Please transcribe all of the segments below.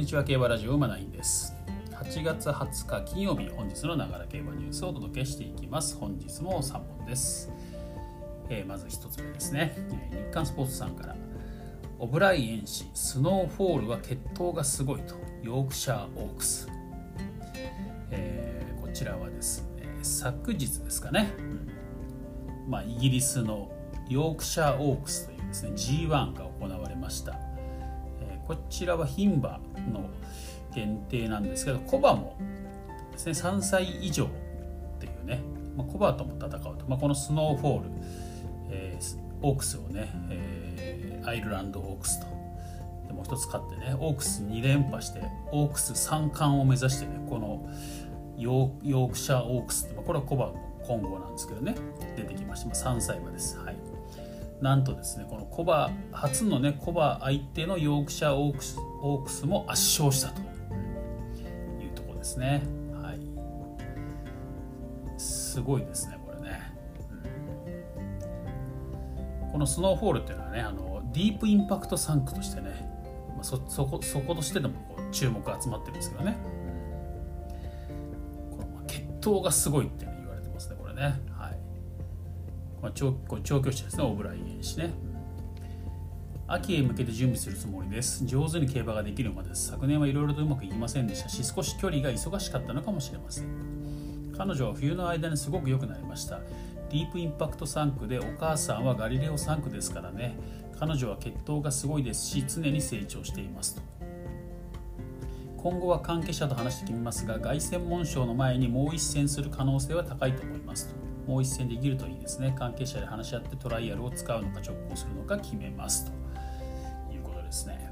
にちは競馬ラジオ馬ナインです。8月20日金曜日本日のながら競馬ニュースをお届けしていきます。本日も3本です、えー、まず1つ目ですね、日刊スポーツさんからオブライエン氏スノーフォールは血統がすごいとヨークシャーオークス、えー、こちらはですね昨日ですかね、まあ、イギリスのヨークシャーオークスというですね G1 が行われました。こちらは牝馬の限定なんですけど古馬もですね3歳以上っていうね、まあ、古馬とも戦うと、まあ、このスノーフォール、えー、オークスをね、えー、アイルランドオークスと。でもう一つ勝ってねオークス2連覇してオークス3冠を目指してねこのヨークシャーオークスって、まあ、これは古馬の混合なんですけどね出てきました、まあ、3歳馬です。はい。なんとですねこの古馬初のね古馬相手のヨークシャーオークスオークスも圧勝したというところですね。はい。すごいですねこれね、うん、このスノーフォールっていうのはねあのディープインパクト産駒としてね、まあ、そそこそことしてでもこう注目が集まってるんですけどね、この血統がすごいって言われてますねこれね。まあ、調調教師ですねオブライエン氏ね。秋へ向けて準備するつもりです。上手に競馬ができるまで昨年はいろいろとうまくいきませんでしたし少し距離が忙しかったのかもしれません。彼女は冬の間にすごく良くなりました。ディープインパクト3区でお母さんはガリレオ3区ですからね。彼女は血統がすごいですし常に成長していますと。今後は関係者と話してきますが凱旋門賞の前にもう一戦する可能性は高いと思いますと。もう一戦できるといいですね。関係者で話し合ってトライアルを使うのか直行するのか決めますと。いうことですね、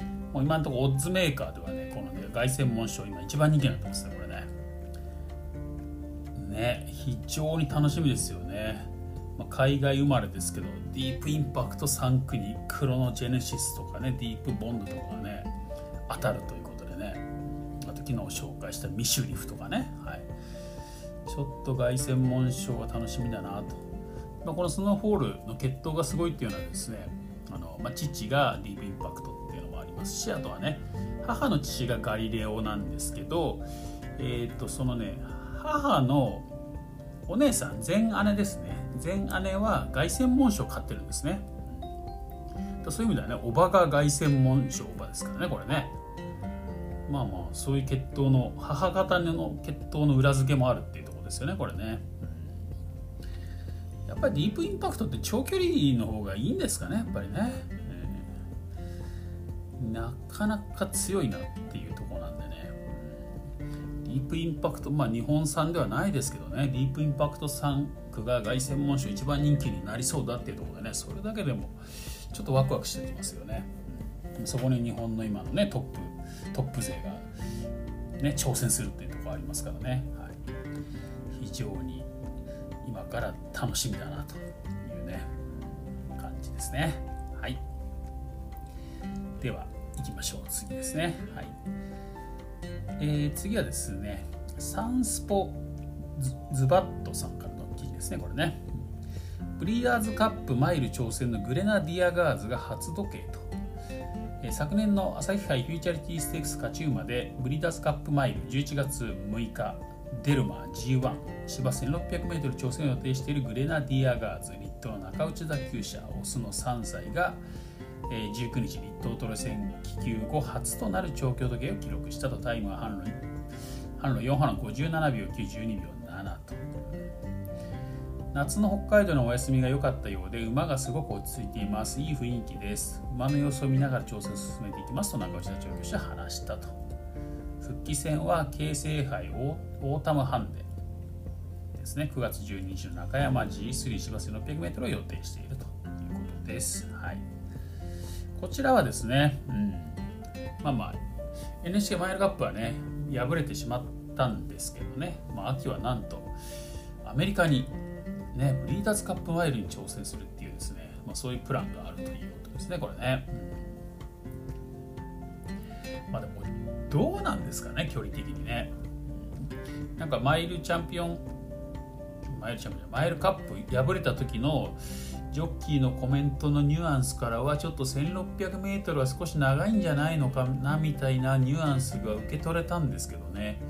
うん、もう今のところオッズメーカーではねこのね凱旋門賞今一番人気になってますねこれね。ね非常に楽しみですよね、まあ、海外生まれですけどディープインパクト3区にクロノジェネシスとかねディープボンドとかね当たるということでね。あと昨日紹介したミシュリフとかね。はい。ちょっと凱旋門賞が楽しみだなと、まあ、このスノーフォールの血統がすごいっていうのはですねあの、まあ、父がディープインパクトっていうのもありますしあとはね母の父がガリレオなんですけどえっ、とそのね母のお姉さん前姉ですね。前姉は凱旋門賞を買ってるんですね。そういう意味ではねおばが凱旋門賞おばですからねこれね。まあまあそういう血統の母方の血統の裏付けもあるっていうですよねこれね、うん、やっぱりディープインパクトって長距離の方がいいんですかねやっぱりね、えー、なかなか強いなっていうところなんでね。ディープインパクトまあ日本産ではないですけどね。ディープインパクト3区が凱旋門賞一番人気になりそうだっていうところでね。それだけでもちょっとワクワクしてきますよね、そこに日本の今のねトップトップ勢がね挑戦するっていうところありますからね、は常に今から楽しみだなというね感じですね。はい。では行きましょう。次ですね。はい、えー、次はですねサンスポ ZBAT さんからの記事ですねこれね。ブリーダーズカップマイル挑戦のグレナディアガーズが初時計と。昨年の朝日杯フューチュリティステークス勝ち馬でブリーダーズカップマイル11月6日。デルマ G1 芝 1600m 挑戦を予定しているグレナディアガーズ立東中内打球者オスの3歳が、19日立東トレ戦気球後初となる長距離時計を記録したとタイムは半路半路4波の57秒912秒7と。夏の北海道のお休みが良かったようで馬がすごく落ち着いています。いい雰囲気です。馬の様子を見ながら調整を進めていきますと中内田調教師は話したと。復帰戦は京成杯オータムハンデですね9月12日の中山 G3 芝 1600m を予定しているということです、はい、こちらはですね、うん、まあまあ NHK マイルカップはね敗れてしまったんですけどね、まあ、秋はなんとアメリカにねブリーダーズカップマイルに挑戦するっていうですね、まあ、そういうプランがあるということですねこれね、うん、どうなんですかね距離的にね。なんかマイルチャンピオンマイルチャンピオンマイルカップ敗れた時のジョッキーのコメントのニュアンスからはちょっと 1600m は少し長いんじゃないのかなみたいなニュアンスが受け取れたんですけどね。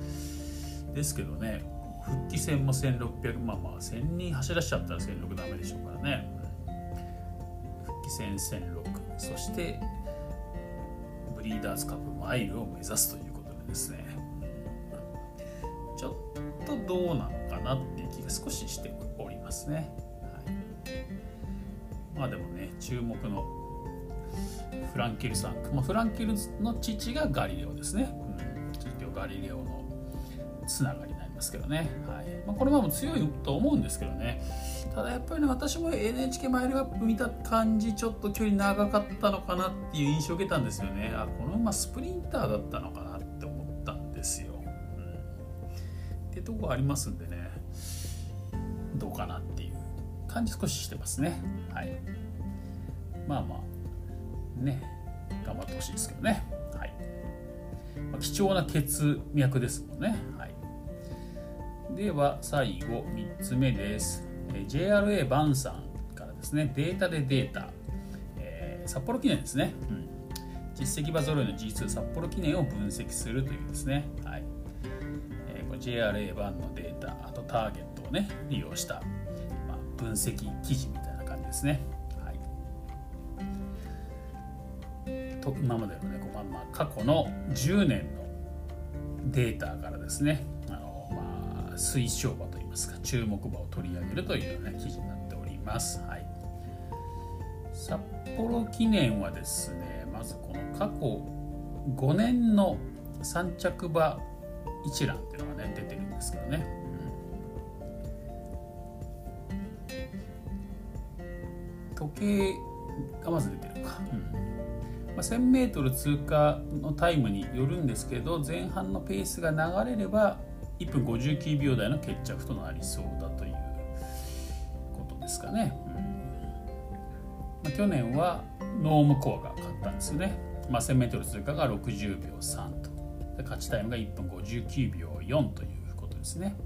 ですけどね復帰戦も1600まあまあ1000人走らしちゃったら1600ダメでしょうからね。復帰戦1006そしてブリーダーズカップマイルを目指すということでですね。ちょっとどうなのかなっていう気が少ししておりますね。まあでもね注目のフランケルさん、まあ、フランケルの父がガリレオですね、うん、ガリレオのつながり。になりますけどね、はい。まあ、これはも強いと思うんですけどね。ただやっぱりね私も NHK マイルアップ見た感じちょっと距離長かったのかなっていう印象を受けたんですよね。あこの馬スプリンターだったのかなって思ったんですよ、うん、ってとこありますんでね。どうかなっていう感じ少ししてますね。はい。まあまあね。頑張ってほしいですけどね。はい、まあ、貴重な血脈ですもんね。はい。では最後3つ目です。JRA バンさんからですね。データでデータ、えー、札幌記念ですね、うん、実績場揃いの G2 札幌記念を分析するというですね、はい。えー、これ JRA 版のデータ。あとターゲットをね利用したまあ分析記事みたいな感じですね。はい、と今までのねこう、まあ、過去の10年のデータからですね、推奨馬といいますか注目馬を取り上げるというような記事になっております。はい、札幌記念はですねまずこの過去5年の3着馬一覧っていうのがね出てるんですけどね。時計がまず出てるか、うん。まあ、1000m 通過のタイムによるんですけど前半のペースが流れれば1分59秒台の決着となりそうだということですかね、去年はノームコアが勝ったんですよね、まあ、1000m 通過が60秒3と。で勝ちタイムが1分59秒4ということですね、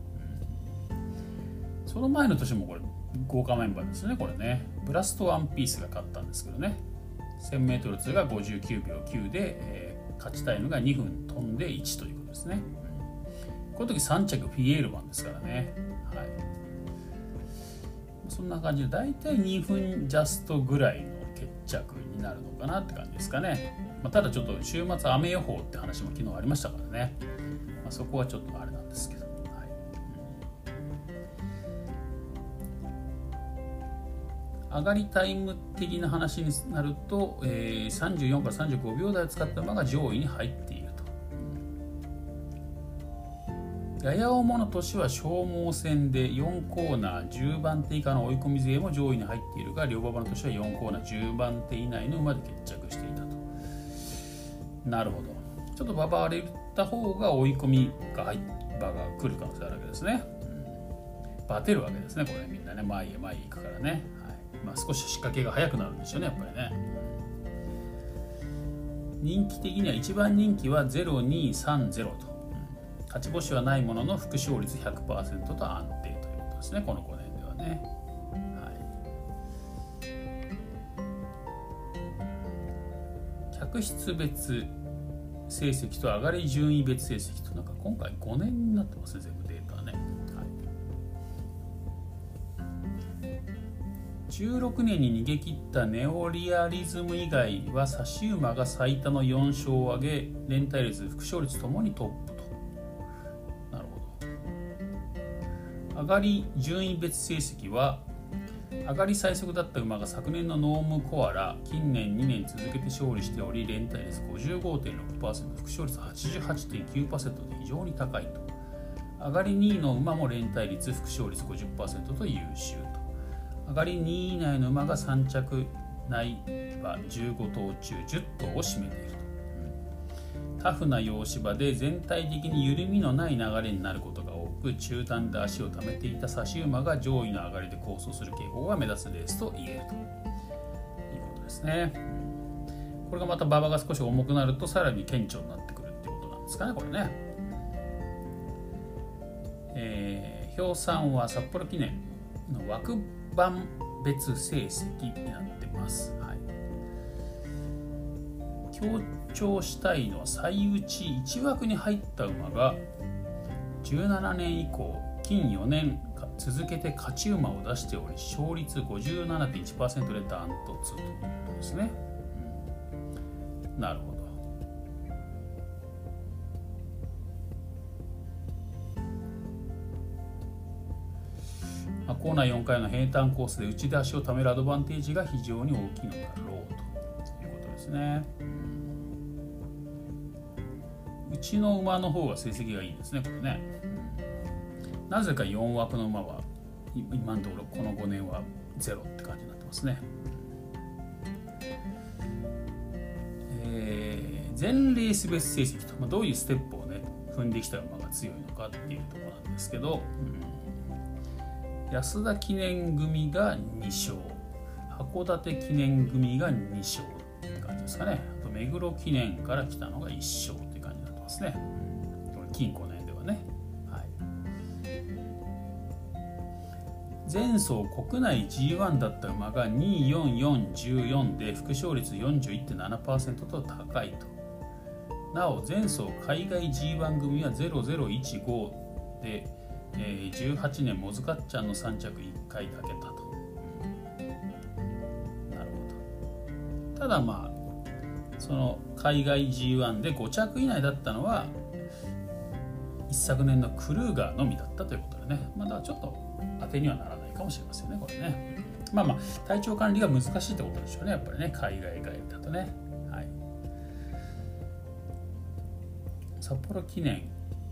その前の年もこれ豪華メンバーですねこれね。ブラストワンピースが勝ったんですけどね。1000m 通過が59秒9で、えー、勝ちタイムが2分飛んで1ということですね、この時3着フィエールマンですからね。はい。そんな感じで大体2分ジャストぐらいの決着になるのかなって感じですかね、まあ、ただちょっと週末雨予報って話も昨日ありましたからね、まあ、そこはちょっとあれなんですけど。上がりタイム的な話になると、えー、34から35秒台を使った馬が上位に入ってやや重の年は消耗戦で4コーナー10番手以下の追い込み勢も上位に入っているが両馬場の年は4コーナー10番手以内の馬で決着していたと。なるほど。ちょっと馬場荒れた方が追い込みが入馬が来る可能性あるわけですね。うん、バテるわけですね、これみんなね、前へ前へ行くからね。まあ、少し仕掛けが早くなるんでしょうねやっぱりね人気的には一番人気は0230と勝ち星はないものの副勝率100%と安定ということですね。この5年ではね、はい、客室別成績と上がり順位別成績となんか今回5年になってますね全部データね。16年に逃げ切ったネオリアリズム以外は差し馬が最多の4勝を挙げ連帯率副勝率ともにトップ。上がり順位別成績は上がり最速だった馬が昨年のノームコアラ近年2年続けて勝利しており連帯率55.6%副勝率88.9%で非常に高いと。上がり2位の馬も連帯率副勝率50%と優秀と。上がり2位以内の馬が3着内は15頭中10頭を占めていると、タフな洋芝で全体的に緩みのない流れになることく中段で足を溜めていた差し馬が上位の上がりで構想する傾向が目立つレースと言えるということですね。これがまた馬場が少し重くなるとさらに顕著になってくるってことなんですかねこれね。えー、表参は札幌記念の枠番別成績になってます、はい、強調したいのは最内1枠に入った馬が17年以降近4年続けて勝ち馬を出しており勝率57.1%でダントツということですね、うん、なるほど、コーナー4回の平坦コースで打ち出しをためるアドバンテージが非常に大きいのだろうということですね。うちの馬の方が成績がいいですね、これね。なぜか4枠の馬は今のところこの5年はゼロって感じになってますね。えー、全レース別成績と、まあ、どういうステップをね踏んできた馬が強いのかっていうところなんですけど、うん、安田記念組が2勝函館記念組が2勝って感じですかねあと目黒記念から来たのが1勝ますね、これ金庫の辺ではね。前走国内 G1 だった馬が24414で副勝率41.7%と高いと。なお前走海外 G1 組は0015で、えー、18年モズカッチャンの3着1回かけたと、なるほど。ただまあその海外 G1 で5着以内だったのは一昨年のクルーガーのみだったということでね。まだちょっと当てにはならないかもしれませんねこれね。まあまあ体調管理が難しいってことでしょうねやっぱりね。海外外だとね。はい。札幌記念、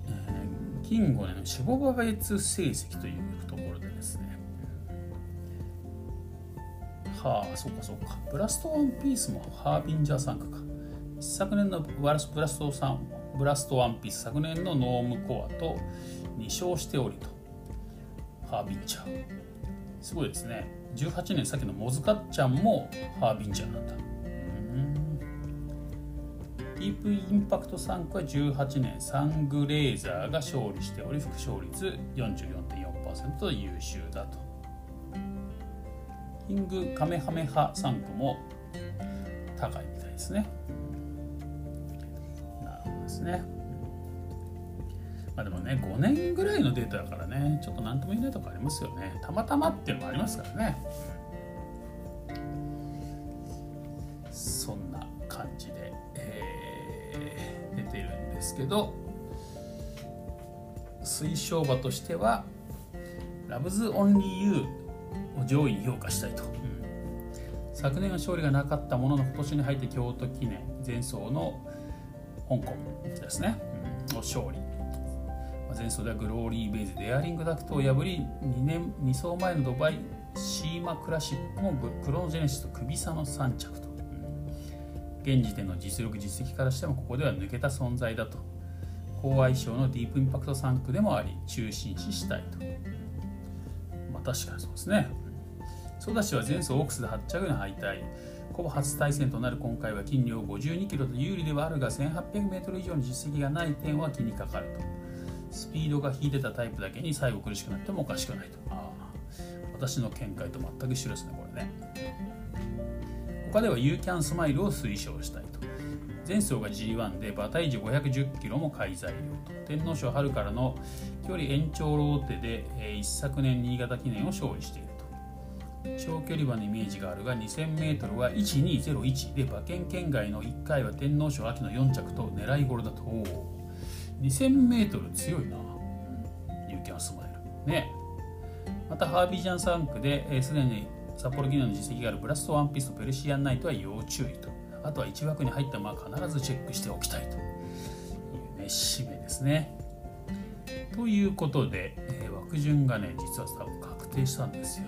えー、金5年の守護馬別成績というところでですね。はあそうかそうか。ブラストワンピースもハービンジャー参加か。昨年のブラスブラストさんブラストワンピース昨年のノームコアと2勝しておりと。ハービンジャー。すごいですね。18年さっきのモズカッチャンもハービンジャーなんだディープインパクト3区は18年サングレーザーが勝利しており副勝率44.4%優秀だと。キングカメハメハ3区も高いみたいですね。ですね。まあでもね5年ぐらいのデータだからねちょっと何とも言えないとこありますよね。たまたまっていうのもありますからね。そんな感じで、えー、出てるんですけど推奨馬としてはラヴズオンリーユーを上位に評価したいと、昨年は勝利がなかったものの今年に入って京都記念前走の香港ですね、うん、勝利。前走ではグローリーヴェイズデアリングタクトを破り2年2走前のドバイシーマクラシックもクロノジェネシスとクビ差の3着と、うん、現時点の実力実績からしてもここでは抜けた存在だと。高相性のディープインパクト3区でもあり中心視したいと。まあ確かにそうですね。ソダシは前走オークスで8着の敗退。ほぼ初対戦となる今回は斤量52キロと有利ではあるが 1800m 以上の実績がない点は気にかかると。スピードが引いてたタイプだけに最後苦しくなってもおかしくないと。あ私の見解と全く一緒ですねこれね。他では You Can Smile を推奨したいと。前走が G1 で馬体重510キロも買い材料と。天皇賞春からの距離延長ローテで、えー、一昨年新潟記念を勝利している。と長距離馬のイメージがあるが 2000m は1201で馬券圏外の1回は天皇賞秋の4着と狙い頃だと。2000m 強いな、ユーキャンスマイルね。またハービージャン3区ですで、えー、に札幌記念の実績があるブラストワンピースとペルシアンナイトは要注意と。あとは1枠に入った馬は必ずチェックしておきたいと。いうね締めですね。ということで、えー、枠順がね実は多分確定したんですよ。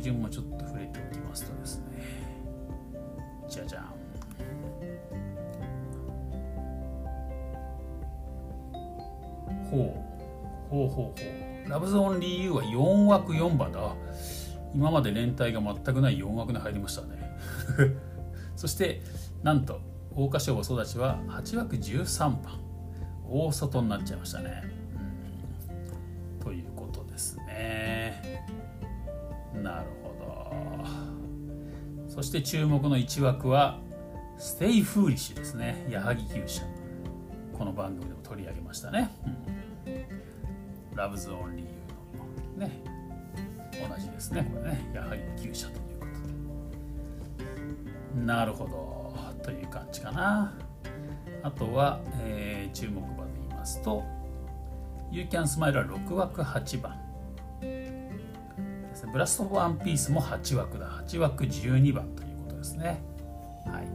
順もちょっと触れておきますとですね。じゃじゃん。ほう。ほうほうほう。ラブゾーンリーユーは4枠4番だ。今まで連帯が全くない4枠に入りましたね。そしてなんと桜花賞馬育ちは8枠13番。大外になっちゃいました、ね。そして注目の1枠はステイフーリッシュですね。矢作厩舎。この番組でも取り上げましたね、うん、ラヴズオンリーユーのね。同じですね。これね。矢作厩舎ということで。なるほど。という感じかな。あとは、えー、注目馬で言いますと ユーキャンスマイル は6枠8番。ブラストワンピースも8枠だ。8枠12番ということですね。はい。うん。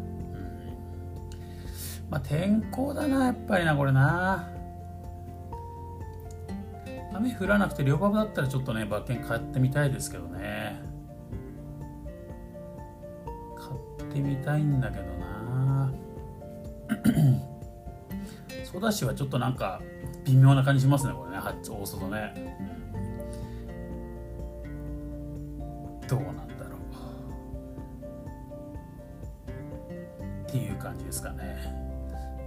まあ天候だなやっぱりなこれな。雨降らなくて両馬場だったらちょっとね馬券買ってみたいですけどね。買ってみたいんだけどな。ソダシはちょっとなんか微妙な感じしますねこれね。大外ね、うん、どうなんだろう。っていう感じですかね。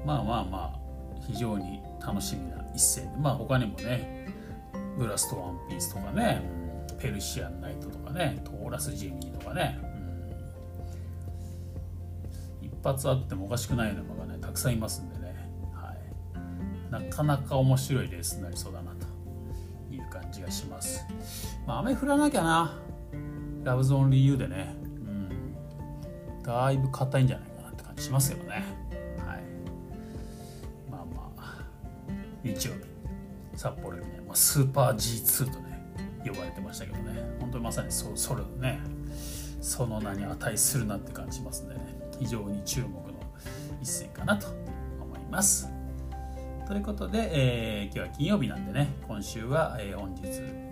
まあまあまあ非常に楽しみな一戦。でまあ他にもねブラストワンピースとかねペルシアンナイトとかねトーラスジェミーとかね、うん、一発あってもおかしくないような馬がねたくさんいますんでね。はい。なかなか面白いレースになりそうだなという感じがします。まあ、雨降らなきゃな、ラブゾーン理由でね、うん、だいぶ硬いんじゃないかなって感じしますけどね。はい。まあまあ、日曜日、札幌にね、まあ、スーパー G2 とね、呼ばれてましたけどね、本当にまさにそそれね、その名に値するなって感じしますんでね、非常に注目の一戦かなと思います。ということで、えー、今日は金曜日なんでね、今週は、えー、本日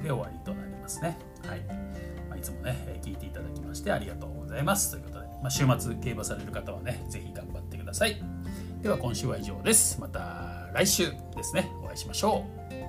で終わりとなりますね。はい。いつもね、聞いていただきましてありがとうございます。ということで、まあ、週末競馬される方はね、ぜひ頑張ってください。では今週は以上です。また来週ですね、お会いしましょう。